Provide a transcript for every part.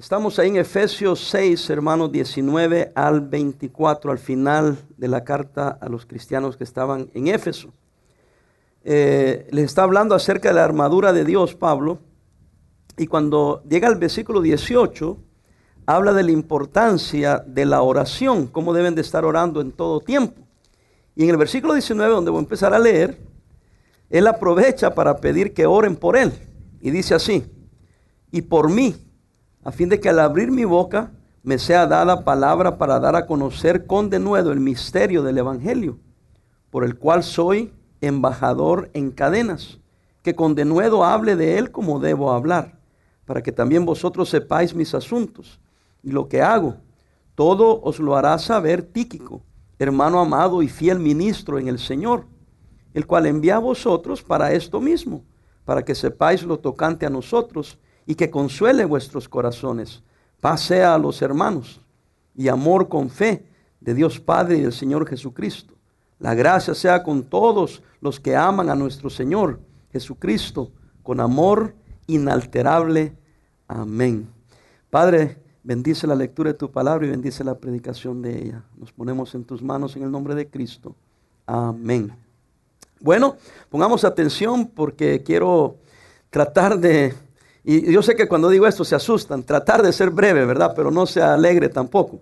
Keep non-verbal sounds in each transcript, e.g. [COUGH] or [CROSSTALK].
Estamos ahí en Efesios 6, hermanos, 19 al 24, al final de la carta a los cristianos que estaban en Éfeso. Eh, les está hablando acerca de la armadura de Dios, Pablo, y cuando llega al versículo 18, habla de la importancia de la oración, cómo deben de estar orando en todo tiempo. Y en el versículo 19, donde voy a empezar a leer, él aprovecha para pedir que oren por él. Y dice así, y por mí, a fin de que al abrir mi boca me sea dada palabra para dar a conocer con denuedo el misterio del Evangelio, por el cual soy embajador en cadenas, que con denuedo hable de él como debo hablar, para que también vosotros sepáis mis asuntos y lo que hago. Todo os lo hará saber Tíquico, hermano amado y fiel ministro en el Señor, el cual envía a vosotros para esto mismo, para que sepáis lo tocante a nosotros y que consuele vuestros corazones. Paz sea a los hermanos y amor con fe de Dios Padre y del Señor Jesucristo. La gracia sea con todos los que aman a nuestro Señor Jesucristo con amor inalterable. Amén. Padre, bendice la lectura de tu palabra y bendice la predicación de ella. Nos ponemos en tus manos en el nombre de Cristo. Amén. Bueno, pongamos atención porque quiero tratar de y yo sé que cuando digo esto se asustan, tratar de ser breve, ¿verdad? Pero no se alegre tampoco.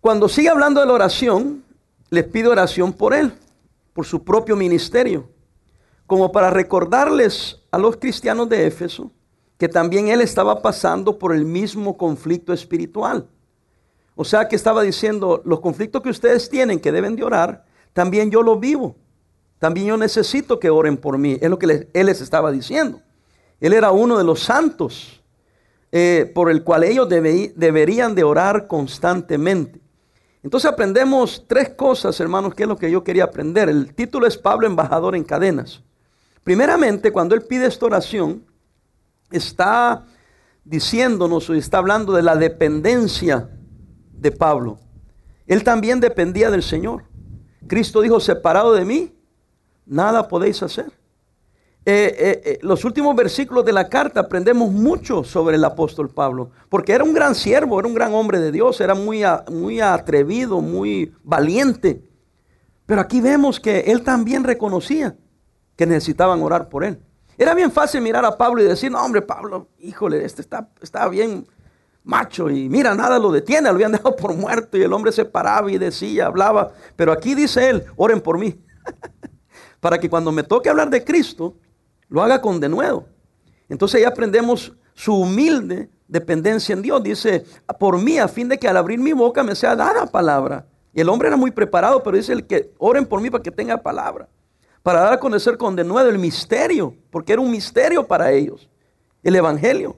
Cuando sigue hablando de la oración, les pido oración por él, por su propio ministerio, como para recordarles a los cristianos de Éfeso que también él estaba pasando por el mismo conflicto espiritual. O sea que estaba diciendo, los conflictos que ustedes tienen que deben de orar, también yo lo vivo. También yo necesito que oren por mí. Es lo que él les estaba diciendo. Él era uno de los santos eh, por el cual ellos deberían de orar constantemente. Entonces aprendemos tres cosas, hermanos, que es lo que yo quería aprender. El título es Pablo, embajador en cadenas. Primeramente, cuando él pide esta oración, está diciéndonos o está hablando de la dependencia de Pablo. Él también dependía del Señor. Cristo dijo, separado de mí, nada podéis hacer. Eh, eh, eh, los últimos versículos de la carta aprendemos mucho sobre el apóstol Pablo, porque era un gran siervo, era un gran hombre de Dios, era muy, muy atrevido, muy valiente. Pero aquí vemos que él también reconocía que necesitaban orar por él. Era bien fácil mirar a Pablo y decir, no hombre, Pablo, híjole, este está, está bien macho y mira, nada lo detiene, lo habían [LAUGHS] dejado por muerto y el hombre se paraba y decía, hablaba. Pero aquí dice él, oren por mí. [LAUGHS] Para que cuando me toque hablar de Cristo, lo haga con denuedo. Entonces ahí aprendemos su humilde dependencia en Dios. Dice, por mí, a fin de que al abrir mi boca me sea dada palabra. Y el hombre era muy preparado, pero dice el que oren por mí para que tenga palabra. Para dar a conocer con denuedo el misterio, porque era un misterio para ellos. El evangelio.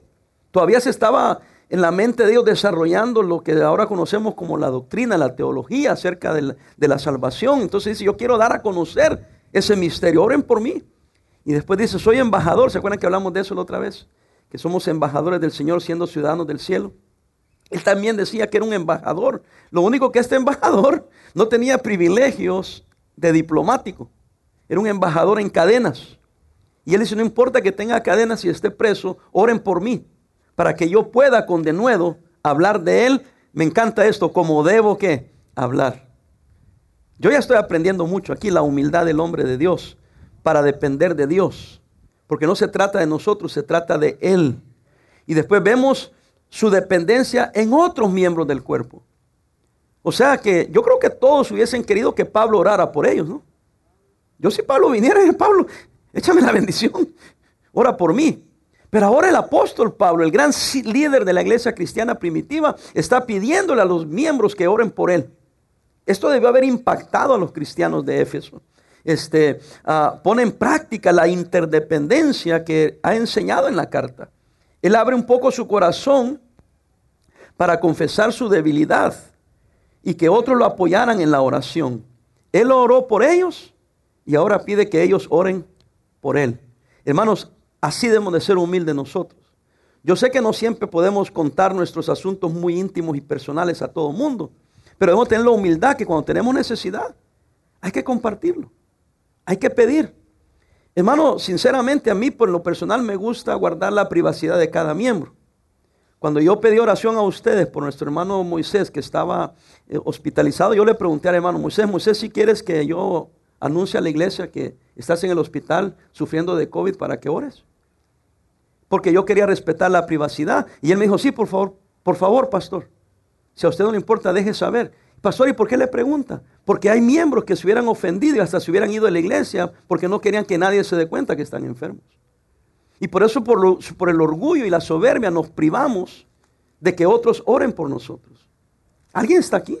Todavía se estaba en la mente de ellos desarrollando lo que ahora conocemos como la doctrina, la teología acerca de la, de la salvación. Entonces dice, yo quiero dar a conocer ese misterio. Oren por mí. Y después dice, soy embajador. ¿Se acuerdan que hablamos de eso la otra vez? Que somos embajadores del Señor siendo ciudadanos del cielo. Él también decía que era un embajador. Lo único que este embajador no tenía privilegios de diplomático. Era un embajador en cadenas. Y él dice, no importa que tenga cadenas y esté preso, oren por mí, para que yo pueda con denuedo hablar de él. Me encanta esto, como debo que hablar. Yo ya estoy aprendiendo mucho aquí la humildad del hombre de Dios para depender de Dios. Porque no se trata de nosotros, se trata de Él. Y después vemos su dependencia en otros miembros del cuerpo. O sea que yo creo que todos hubiesen querido que Pablo orara por ellos, ¿no? Yo si Pablo viniera, [LAUGHS] Pablo, échame la bendición, ora por mí. Pero ahora el apóstol Pablo, el gran líder de la iglesia cristiana primitiva, está pidiéndole a los miembros que oren por él. Esto debió haber impactado a los cristianos de Éfeso este, ah, pone en práctica la interdependencia que ha enseñado en la carta. Él abre un poco su corazón para confesar su debilidad y que otros lo apoyaran en la oración. Él oró por ellos y ahora pide que ellos oren por él. Hermanos, así debemos de ser humildes nosotros. Yo sé que no siempre podemos contar nuestros asuntos muy íntimos y personales a todo mundo, pero debemos tener la humildad que cuando tenemos necesidad hay que compartirlo. Hay que pedir. Hermano, sinceramente a mí por lo personal me gusta guardar la privacidad de cada miembro. Cuando yo pedí oración a ustedes por nuestro hermano Moisés que estaba eh, hospitalizado, yo le pregunté al hermano Moisés, Moisés, si quieres que yo anuncie a la iglesia que estás en el hospital sufriendo de COVID para que ores. Porque yo quería respetar la privacidad. Y él me dijo, sí, por favor, por favor, pastor. Si a usted no le importa, deje saber. Pastor, ¿y por qué le pregunta? Porque hay miembros que se hubieran ofendido y hasta se hubieran ido de la iglesia porque no querían que nadie se dé cuenta que están enfermos. Y por eso, por, el orgullo y la soberbia, nos privamos de que otros oren por nosotros. ¿Alguien está aquí?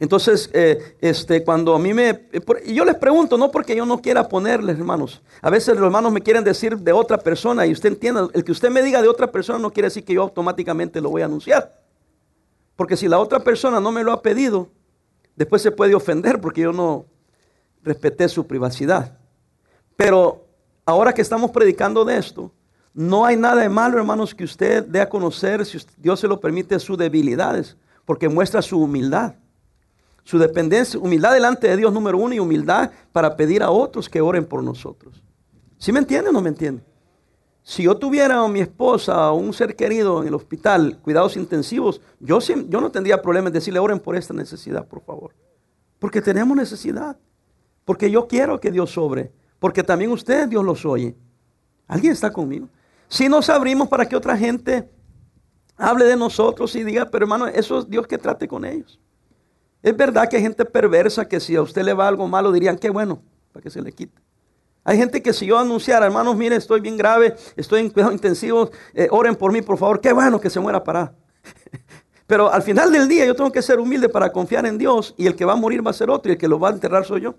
Entonces, eh, este, cuando a mí me... Y yo les pregunto, no porque yo no quiera ponerles, hermanos. A veces los hermanos me quieren decir de otra persona y usted entienda, el que usted me diga de otra persona no quiere decir que yo automáticamente lo voy a anunciar. Porque si la otra persona no me lo ha pedido, después se puede ofender porque yo no respeté su privacidad. Pero ahora que estamos predicando de esto, no hay nada de malo, hermanos, que usted dé a conocer, si Dios se lo permite, sus debilidades, porque muestra su humildad. Su dependencia, humildad delante de Dios, número uno, y humildad para pedir a otros que oren por nosotros. ¿Sí me entiende o no me entiende? Si yo tuviera a mi esposa o un ser querido en el hospital, cuidados intensivos, yo, no tendría problema en decirle, oren por esta necesidad, por favor. Porque tenemos necesidad. Porque yo quiero que Dios sobre. Porque también usted, Dios los oye. ¿Alguien está conmigo? Si nos abrimos para que otra gente hable de nosotros y diga, pero hermano, eso es Dios que trate con ellos. Es verdad que hay gente perversa que si a usted le va algo malo dirían, qué bueno, para que se le quite. Hay gente que si yo anunciara, hermanos, mire, estoy bien grave, estoy en cuidados intensivos, eh, oren por mí, por favor, qué bueno que se muera para. [LAUGHS] Pero al final del día yo tengo que ser humilde para confiar en Dios y el que va a morir va a ser otro y el que lo va a enterrar soy yo.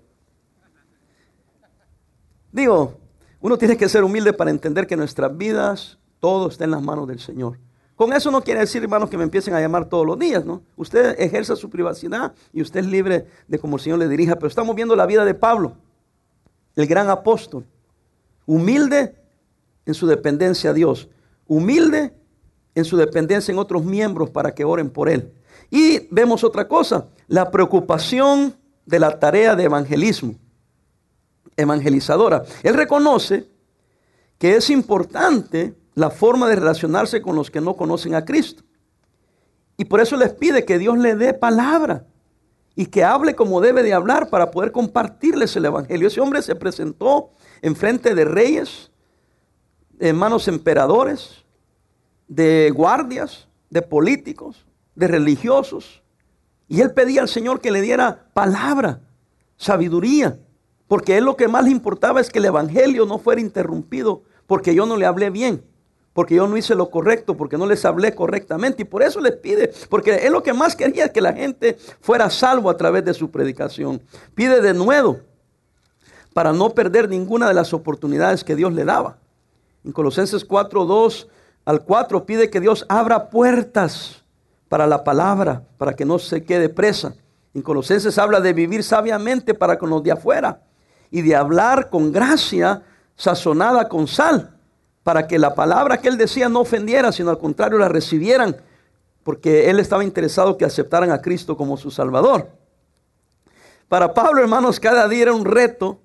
Digo, uno tiene que ser humilde para entender que nuestras vidas, todo está en las manos del Señor. Con eso no quiere decir, hermanos, que me empiecen a llamar todos los días, ¿no? Usted ejerza su privacidad y usted es libre de como el Señor le dirija, pero estamos viendo la vida de Pablo el gran apóstol, humilde en su dependencia a Dios, humilde en su dependencia en otros miembros para que oren por él. Y vemos otra cosa, la preocupación de la tarea de evangelismo, evangelizadora. Él reconoce que es importante la forma de relacionarse con los que no conocen a Cristo. Y por eso les pide que Dios le dé palabra y que hable como debe de hablar para poder compartirles el Evangelio. Ese hombre se presentó en frente de reyes, hermanos emperadores, de guardias, de políticos, de religiosos. Y él pedía al Señor que le diera palabra, sabiduría, porque él lo que más le importaba es que el Evangelio no fuera interrumpido, porque yo no le hablé bien porque yo no hice lo correcto, porque no les hablé correctamente. Y por eso les pide, porque él lo que más quería que la gente fuera salvo a través de su predicación. Pide de nuevo para no perder ninguna de las oportunidades que Dios le daba. En Colosenses 4, 2 al 4 pide que Dios abra puertas para la palabra, para que no se quede presa. En Colosenses habla de vivir sabiamente para con los de afuera y de hablar con gracia sazonada con sal para que la palabra que él decía no ofendiera, sino al contrario la recibieran, porque él estaba interesado que aceptaran a Cristo como su Salvador. Para Pablo, hermanos, cada día era un reto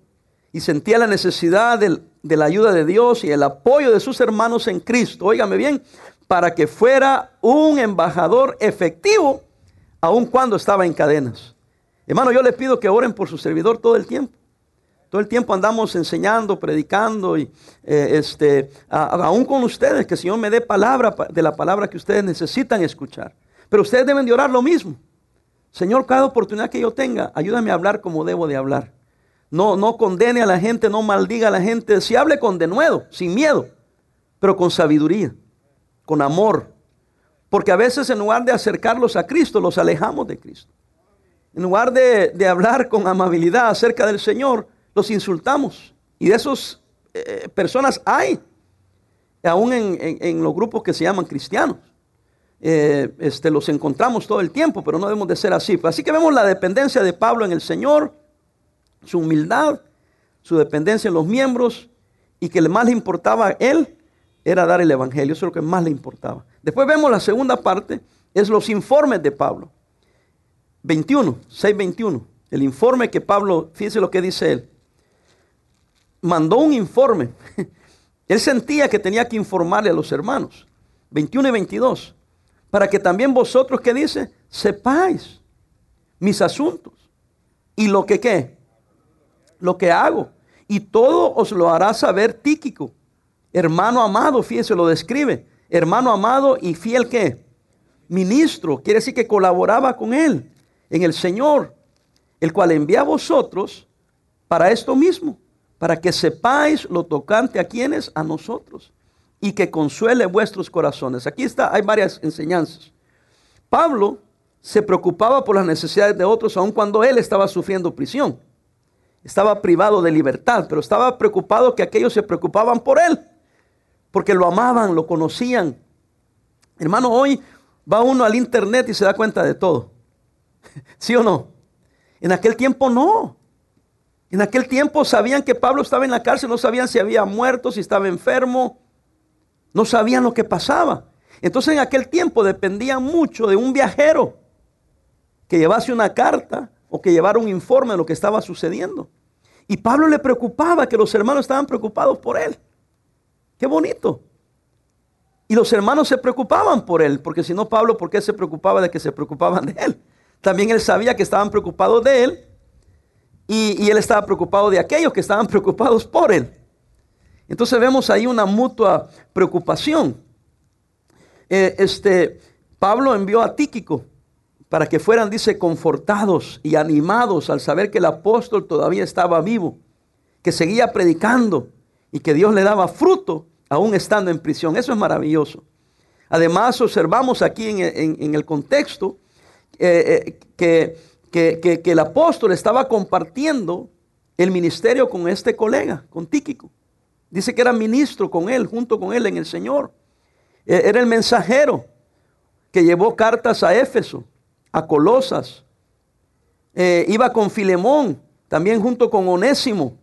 y sentía la necesidad de la ayuda de Dios y el apoyo de sus hermanos en Cristo. Óigame bien, para que fuera un embajador efectivo, aun cuando estaba en cadenas. Hermano, yo le pido que oren por su servidor todo el tiempo. Todo el tiempo andamos enseñando, predicando y eh, este, aún con ustedes, que el Señor me dé palabra de la palabra que ustedes necesitan escuchar. Pero ustedes deben de orar lo mismo. Señor, cada oportunidad que yo tenga, ayúdame a hablar como debo de hablar. No, no condene a la gente, no maldiga a la gente. Si hable con denuedo, sin miedo, pero con sabiduría, con amor. Porque a veces en lugar de acercarlos a Cristo, los alejamos de Cristo. En lugar de, de hablar con amabilidad acerca del Señor, los insultamos. Y de esas eh, personas hay, aún en, los grupos que se llaman cristianos. Eh, este, los encontramos todo el tiempo, pero no debemos de ser así. Así que vemos la dependencia de Pablo en el Señor, su humildad, su dependencia en los miembros, y que más le importaba a él era dar el Evangelio, eso es lo que más le importaba. Después vemos la segunda parte, es los informes de Pablo. 21, 6.21, el informe que Pablo, fíjese lo que dice él mandó un informe. [LAUGHS] Él sentía que tenía que informarle a los hermanos. 21 y 22. Para que también vosotros, ¿qué dice? Sepáis mis asuntos. Y lo que qué? Lo que hago. Y todo os lo hará saber Tíquico. Hermano amado, fíjese, lo describe. Hermano amado y fiel que ministro, quiere decir que colaboraba con él en el Señor, el cual envía a vosotros para esto mismo, para que sepáis lo tocante a quienes, a nosotros, y que consuele vuestros corazones. Aquí está, hay varias enseñanzas. Pablo se preocupaba por las necesidades de otros, aun cuando él estaba sufriendo prisión. Estaba privado de libertad, pero estaba preocupado que aquellos se preocupaban por él, porque lo amaban, lo conocían. Hermano, hoy va uno al internet y se da cuenta de todo. [LAUGHS] ¿Sí o no? En aquel tiempo no. En aquel tiempo sabían que Pablo estaba en la cárcel, no sabían si había muerto, si estaba enfermo, no sabían lo que pasaba. Entonces en aquel tiempo dependían mucho de un viajero que llevase una carta o que llevara un informe de lo que estaba sucediendo. Y Pablo le preocupaba que los hermanos estaban preocupados por él. Qué bonito. Y los hermanos se preocupaban por él, porque si no Pablo, ¿por qué se preocupaba de que se preocupaban de él? También él sabía que estaban preocupados de él y, él estaba preocupado de aquellos que estaban [LAUGHS] preocupados por él. Entonces vemos ahí una mutua preocupación. Eh, este, Pablo envió a Tíquico para que fueran, dice, confortados y animados al saber que el apóstol todavía estaba vivo, que seguía predicando y que Dios le daba fruto aún estando en prisión. Eso es maravilloso. Además, observamos aquí en, el contexto eh, eh, que que, el apóstol estaba compartiendo el ministerio con este colega, con Tíquico. Dice que era ministro con él, junto con él en el Señor. E, era el mensajero que llevó cartas a Éfeso, a Colosas. Eh, iba con Filemón, también junto con Onésimo.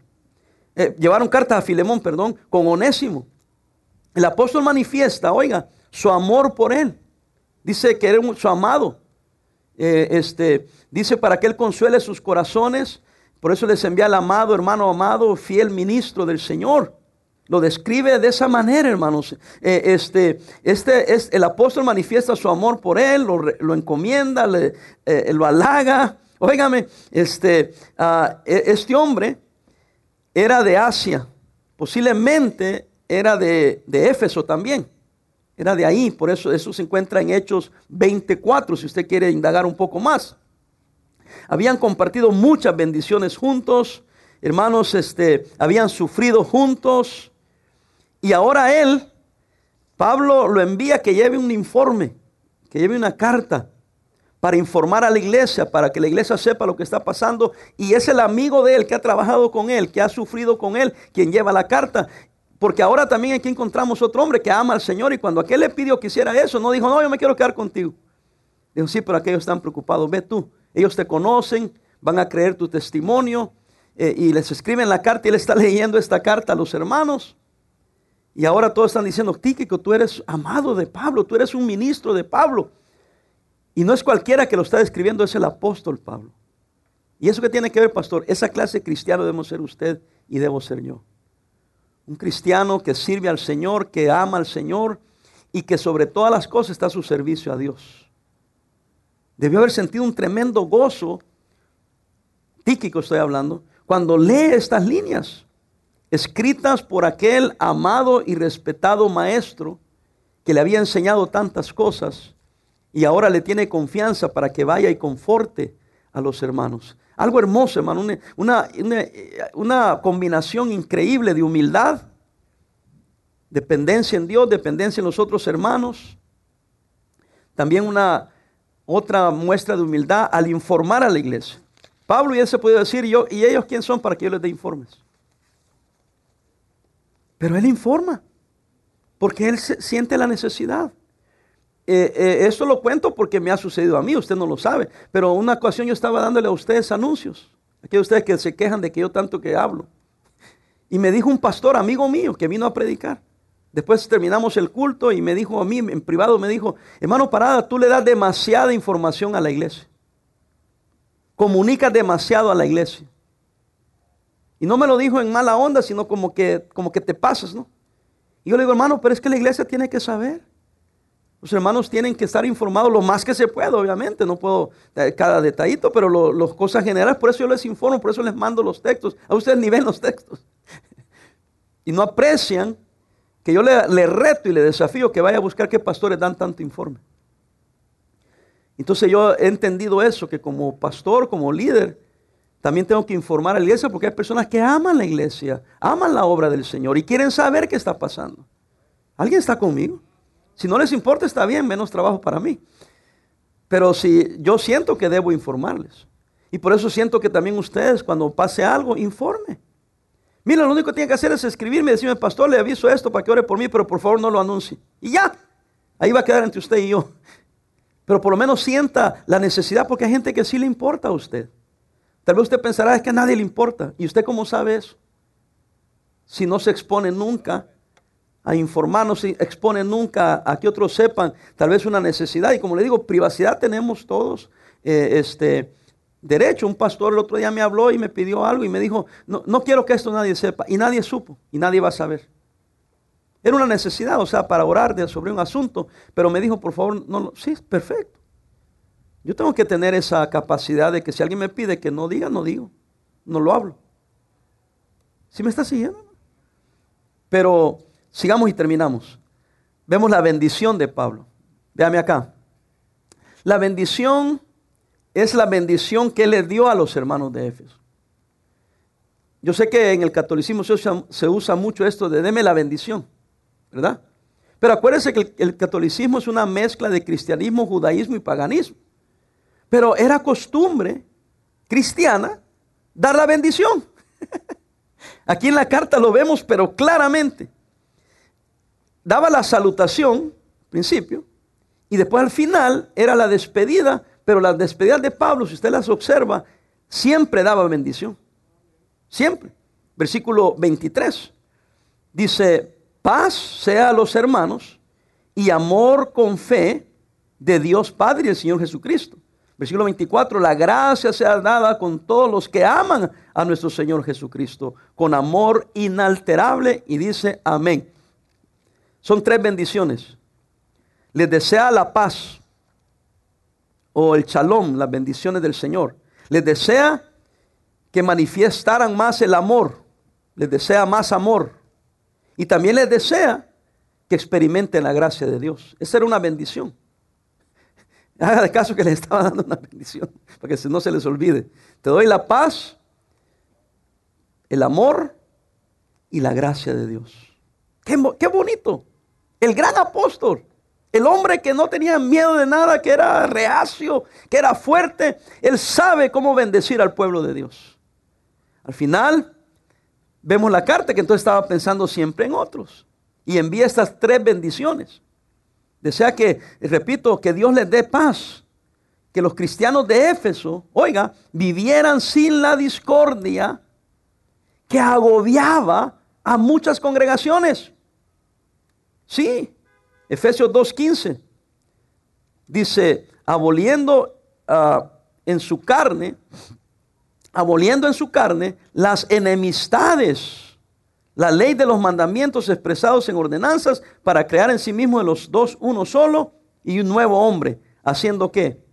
Eh, llevaron cartas a Filemón, perdón, con Onésimo. El apóstol manifiesta, oiga, su amor por él. Dice que era su amado. Eh, este, dice para que Él consuele sus corazones. Por eso les envía al amado, hermano amado, fiel ministro del Señor. Lo describe de esa manera, hermanos. Eh, este, este es, el apóstol manifiesta su amor por él, lo, encomienda, le, eh, lo halaga. Óigame, este, ah, e, este hombre era de Asia, posiblemente era de, de Éfeso también. Era de ahí, por eso eso se encuentra en Hechos 24, si usted quiere indagar un poco más. Habían compartido muchas bendiciones juntos, hermanos, este, habían sufrido juntos, y ahora él, Pablo lo envía que lleve un informe, que lleve una carta para informar a la iglesia, para que la iglesia sepa lo que está pasando. Y es el amigo de él que ha trabajado con él, que ha sufrido con él, quien lleva la carta. Porque ahora también aquí encontramos otro hombre que ama al Señor y cuando aquel le pidió que hiciera eso, no dijo, no, yo me quiero quedar contigo. Dijo, sí, pero aquellos están preocupados, ve tú, ellos te conocen, van a creer tu testimonio eh, y les escriben la carta y él está [LAUGHS] leyendo esta carta a los hermanos. Y ahora todos están diciendo, Tíquico, tú eres amado de Pablo, tú eres un ministro de Pablo. Y no es cualquiera que lo está escribiendo, es el apóstol Pablo. ¿Y eso qué tiene que ver, pastor? Esa clase cristiana debemos ser usted y debo ser yo. Un cristiano que sirve al Señor, que ama al Señor y que sobre todas las cosas está a su servicio a Dios. Debió haber sentido un tremendo gozo, tíquico estoy hablando, cuando lee estas líneas, escritas por aquel amado y respetado maestro que le había enseñado tantas cosas y ahora le tiene confianza para que vaya y conforte a los hermanos. Algo hermoso, hermano, una, una, combinación increíble de humildad, dependencia en Dios, dependencia en los otros hermanos. También una otra muestra de humildad al informar a la iglesia. Pablo ya se puede decir, yo, ¿y ellos quién son para que yo les dé informes? Pero él informa, porque él siente la necesidad. Eh, eh, esto lo cuento porque me ha sucedido a mí, usted no lo sabe. Pero una ocasión yo estaba dándole a ustedes anuncios. Aquellos ustedes que se quejan de que yo tanto que hablo. Y me dijo un pastor, amigo mío, que vino a predicar. Después terminamos el culto y me dijo a mí, en privado, me dijo, hermano Parada, tú le das demasiada información a la iglesia. Comunicas demasiado a la iglesia. Y no me lo dijo en mala onda, sino como que, como que te pasas, ¿no? Y yo le digo, hermano, pero es que la iglesia tiene que saber. Los hermanos tienen que estar informados lo más que se puede, obviamente. No puedo dar cada detallito, pero las cosas generales, por eso yo les informo, por eso les mando los textos. A ustedes ni ven los textos. y no aprecian que yo le, le, reto y le desafío que vaya a buscar qué pastores dan tanto informe. Entonces yo he entendido eso, que como pastor, como líder, también tengo que informar a la iglesia porque hay personas que aman la iglesia, aman la obra del Señor y quieren saber qué está pasando. ¿Alguien está conmigo? Si no les importa, está bien, menos trabajo para mí. Pero si yo siento que debo informarles. Y por eso siento que también ustedes, cuando pase algo, informe. Mira, lo único que tienen que hacer es escribirme y decirme, pastor, le aviso esto para que ore por mí, pero por favor no lo anuncie. Y ya, ahí va a quedar entre usted y yo. Pero por lo menos sienta la necesidad porque hay gente que sí le importa a usted. Tal vez usted pensará es que a nadie le importa. ¿Y usted cómo sabe eso? Si no se expone nunca a informarnos, se expone nunca a que otros sepan tal vez una necesidad. Y como le digo, privacidad tenemos todos. Eh, este, derecho. Un pastor el otro día me habló y me pidió algo y me dijo, no, no quiero que esto nadie sepa. Y nadie supo y nadie va a saber. Era una necesidad, o sea, para orar sobre un asunto, pero me dijo, por favor, no lo... Sí, perfecto. Yo tengo que tener esa capacidad de que si alguien me pide que no diga, no digo, no lo hablo. ¿Sí me está siguiendo? Pero sigamos y terminamos. Vemos la bendición de Pablo. Véame acá. La bendición es la bendición que le dio a los hermanos de Éfeso. Yo sé que en el catolicismo se usa, mucho esto de deme la bendición. ¿verdad? Pero acuérdense que el, catolicismo es una mezcla de cristianismo, judaísmo y paganismo. Pero era costumbre cristiana dar la bendición. [LAUGHS] Aquí en la carta lo vemos, pero claramente. Daba la salutación, principio, y después al final era la despedida, pero las despedidas de Pablo, si usted las observa, siempre daba bendición. Siempre. Versículo 23. Dice, Paz sea a los hermanos y amor con fe de Dios Padre y el Señor Jesucristo. Versículo 24, la gracia sea dada con todos los que aman a nuestro Señor Jesucristo, con amor inalterable y dice amén. Son tres bendiciones. Les desea la paz o el shalom, las bendiciones del Señor. Les desea que manifestaran más el amor. Les desea más amor. Y también les desea que experimenten la gracia de Dios. Esa era una bendición. [LAUGHS] Haga de caso que les estaba dando una bendición, para que no se les olvide. Te doy la paz, el amor y la gracia de Dios. Qué, qué bonito. El gran apóstol. El hombre que no tenía miedo de nada, que era reacio, que era fuerte, él sabe cómo bendecir al pueblo de Dios. Al final, vemos la carta que entonces estaba pensando siempre en otros. Y envía estas tres bendiciones. Desea que, repito, que Dios les dé paz. Que los cristianos de Éfeso, oiga, vivieran sin la discordia que agobiaba a muchas congregaciones. Sí, Efesios 2.15 dice, aboliendo ah, en su carne aboliendo en su carne las enemistades, la ley de los mandamientos expresados en ordenanzas para crear en sí mismo de los dos uno solo y un nuevo hombre, haciendo qué?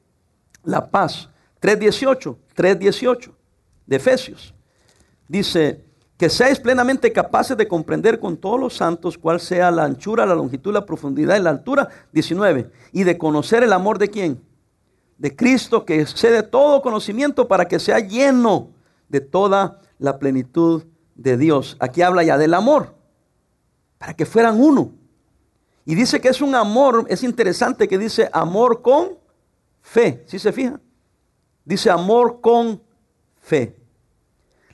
La paz. 3.18, 3.18 de Efesios. Dice, que seáis plenamente capaces de comprender con todos los santos cuál sea la anchura, la longitud, la profundidad y la altura. 19. Y de conocer el amor de quién? de Cristo que excede todo conocimiento para que sea lleno de toda la plenitud de Dios. Aquí habla ya del amor, para que fueran uno. Y dice que es un amor, es interesante que dice amor con fe, ¿sí se fija? Dice amor con fe.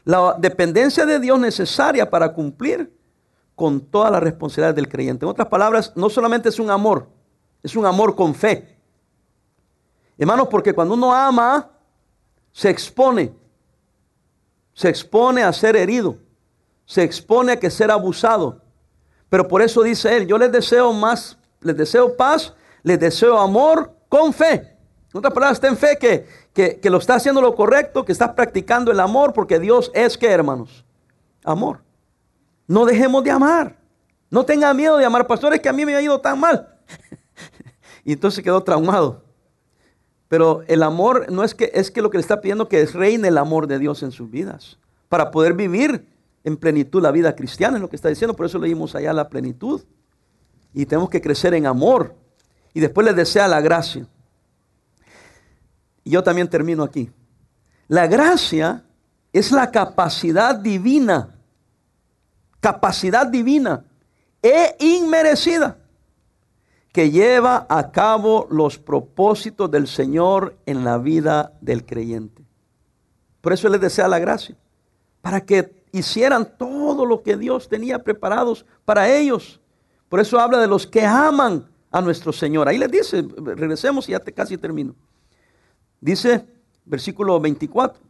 La dependencia de Dios necesaria para cumplir con toda la responsabilidad del creyente. En otras palabras, no solamente es un amor, es un amor con fe. Hermanos, porque cuando uno ama, se expone. Se expone a ser herido. Se expone a que ser abusado. Pero por eso dice él, yo les deseo más, les deseo paz, les deseo amor con fe. En otras palabras, ten fe que, que, que lo está haciendo lo correcto, que estás practicando el amor, porque Dios es que, hermanos, amor. No dejemos de amar. No tenga miedo de amar. Pastores, que a mí me ha ido tan mal. [LAUGHS] Y entonces quedó traumado. Pero el amor no es que es que lo que le está pidiendo que reine el amor de Dios en sus vidas para poder vivir en plenitud la vida cristiana, es lo que está diciendo, por eso leímos allá la plenitud. Y tenemos que crecer en amor. Y después le desea la gracia. Y yo también termino aquí. La gracia es la capacidad divina, capacidad divina e inmerecida que lleva a cabo los propósitos del Señor en la vida del creyente. Por eso les desea la gracia, para que hicieran todo lo que Dios tenía preparados para ellos. Por eso habla de los que aman a nuestro Señor. Ahí les dice, regresemos y ya te, casi termino. Dice, versículo 24,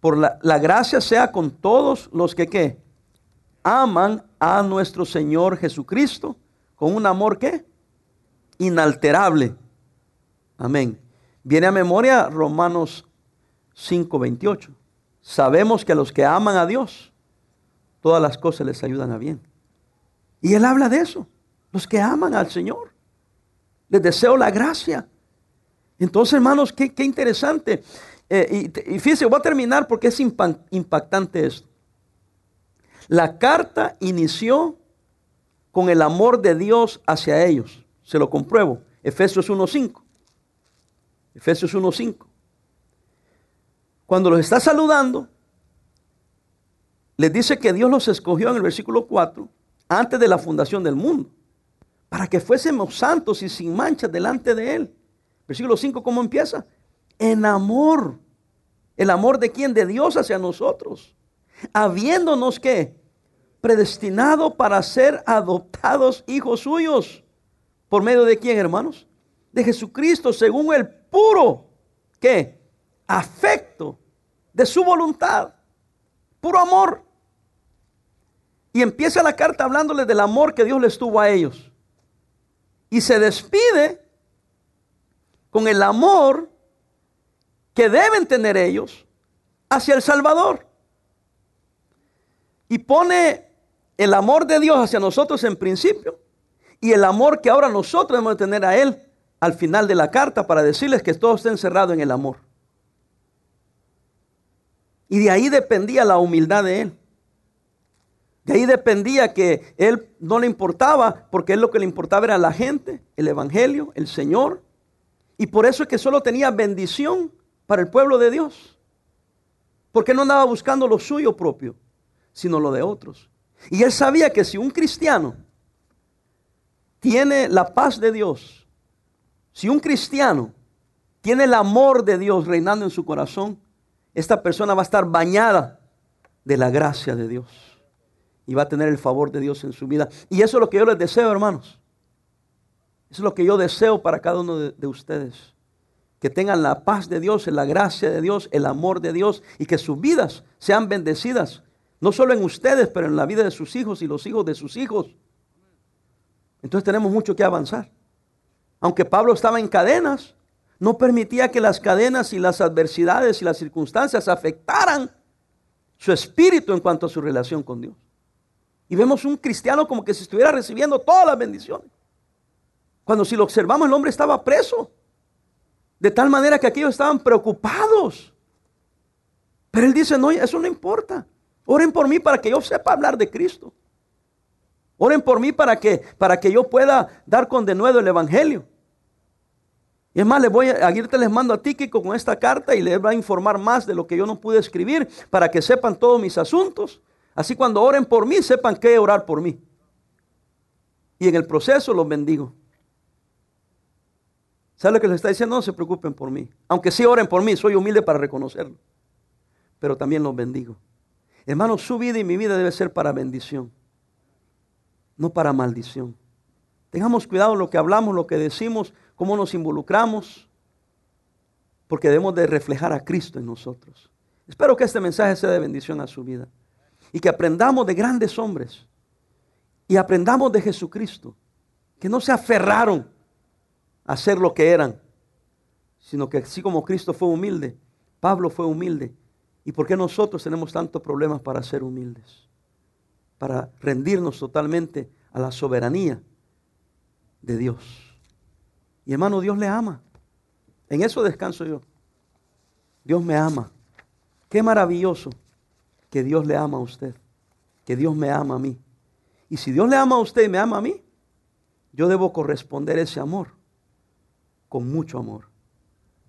por la, la gracia sea con todos los que ¿qué? aman a nuestro Señor Jesucristo con un amor que inalterable. Amén. Viene a memoria Romanos 5:28. Sabemos que a los que aman a Dios, todas las cosas les ayudan a bien. Y él habla de eso, los que aman al Señor. Les deseo la gracia. Entonces, hermanos, qué, interesante. Eh, y, y, fíjense, voy a terminar porque es impactante esto. La carta inició con el amor de Dios hacia ellos. Se lo compruebo. Efesios 1.5. Efesios 1.5. Cuando los está saludando, les dice que Dios los escogió en el versículo 4 antes de la fundación del mundo, para que fuésemos santos y sin manchas delante de Él. Versículo 5, ¿cómo empieza? En amor. ¿El amor de quién? De Dios hacia nosotros. Habiéndonos que predestinado para ser adoptados hijos suyos ¿Por medio de quién, hermanos? De Jesucristo, según el puro, ¿qué? Afecto de su voluntad. Puro amor. Y empieza la carta hablándole del amor que Dios les tuvo a ellos. Y se despide con el amor que deben tener ellos hacia el Salvador. Y pone el amor de Dios hacia nosotros en principio y el amor que ahora nosotros debemos tener a Él al final de la carta para decirles que todo está encerrado en el amor. Y de ahí dependía la humildad de Él. De ahí dependía que Él no le importaba, porque Él lo que le importaba era la gente, el Evangelio, el Señor. Y por eso es que solo tenía bendición para el pueblo de Dios. Porque no andaba buscando lo suyo propio, sino lo de otros. Y Él sabía que si un cristiano tiene la paz de Dios, si un cristiano tiene el amor de Dios reinando en su corazón, esta persona va a estar bañada de la gracia de Dios y va a tener el favor de Dios en su vida. Y eso es lo que yo les deseo, hermanos. Eso es lo que yo deseo para cada uno de, ustedes. Que tengan la paz de Dios, la gracia de Dios, el amor de Dios y que sus vidas sean bendecidas. No solo en ustedes, pero en la vida de sus hijos y los hijos de sus hijos. Entonces tenemos mucho que avanzar. Aunque Pablo estaba en cadenas, no permitía que las cadenas y las adversidades y las circunstancias afectaran su espíritu en cuanto a su relación con Dios. Y vemos un cristiano como que si estuviera recibiendo todas las bendiciones. Cuando si lo observamos el hombre estaba preso. De tal manera que aquellos estaban preocupados. Pero él dice, no, eso no importa. Oren por mí para que yo sepa hablar de Cristo. Oren por mí para que, para que yo pueda dar con denuedo el Evangelio. Y es más, les voy a, te les mando a Tíquico con esta carta y les va a informar más de lo que yo no pude escribir para que sepan todos mis asuntos. Así cuando oren por mí, sepan que orar por mí. Y en el proceso los bendigo. ¿Sabe lo que les está diciendo? No se preocupen por mí. Aunque sí oren por mí, soy humilde para reconocerlo. Pero también los bendigo. Hermanos, su vida y mi vida debe ser para bendición no para maldición. Tengamos cuidado lo que hablamos, lo que decimos, cómo nos involucramos, porque debemos de reflejar a Cristo en nosotros. Espero que este mensaje sea de bendición a su vida y que aprendamos de grandes hombres y aprendamos de Jesucristo, que no se aferraron a ser lo que eran, sino que así como Cristo fue humilde, Pablo fue humilde. ¿Y por qué nosotros tenemos tantos problemas para ser humildes? para rendirnos totalmente a la soberanía de Dios. Y hermano, Dios le ama. En eso descanso yo. Dios me ama. Qué maravilloso que Dios le ama a usted. Que Dios me ama a mí. Y si Dios le ama a usted y me ama a mí, yo debo corresponder ese amor con mucho amor.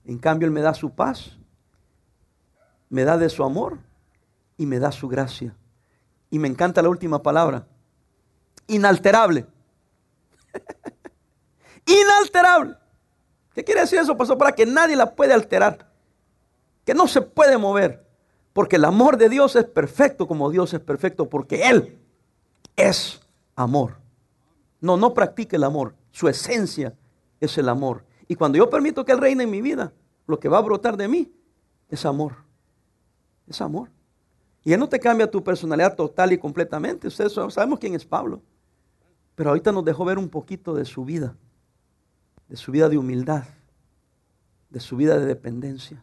En cambio, Él me da su paz, me da de su amor y me da su gracia. Y me encanta la última palabra, inalterable. [LAUGHS] inalterable. ¿Qué quiere decir eso, pasó Para que nadie la puede alterar, que no se puede mover, porque el amor de Dios es perfecto como Dios es perfecto, porque Él es amor. No, no practique el amor, su esencia es el amor. Y cuando yo permito que Él reine en mi vida, lo que va a brotar de mí es amor. Es amor. Y Él no te cambia tu personalidad total y completamente. Ustedes sabemos quién es Pablo. Pero ahorita nos dejó ver un poquito de su vida, de su vida de humildad, de su vida de dependencia.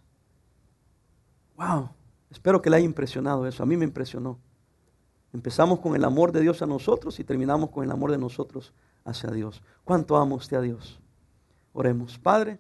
Wow, espero que le haya impresionado eso. A mí me impresionó. Empezamos con el amor de Dios a nosotros y terminamos con el amor de nosotros hacia Dios. ¿Cuánto amo usted a Dios? Oremos, Padre.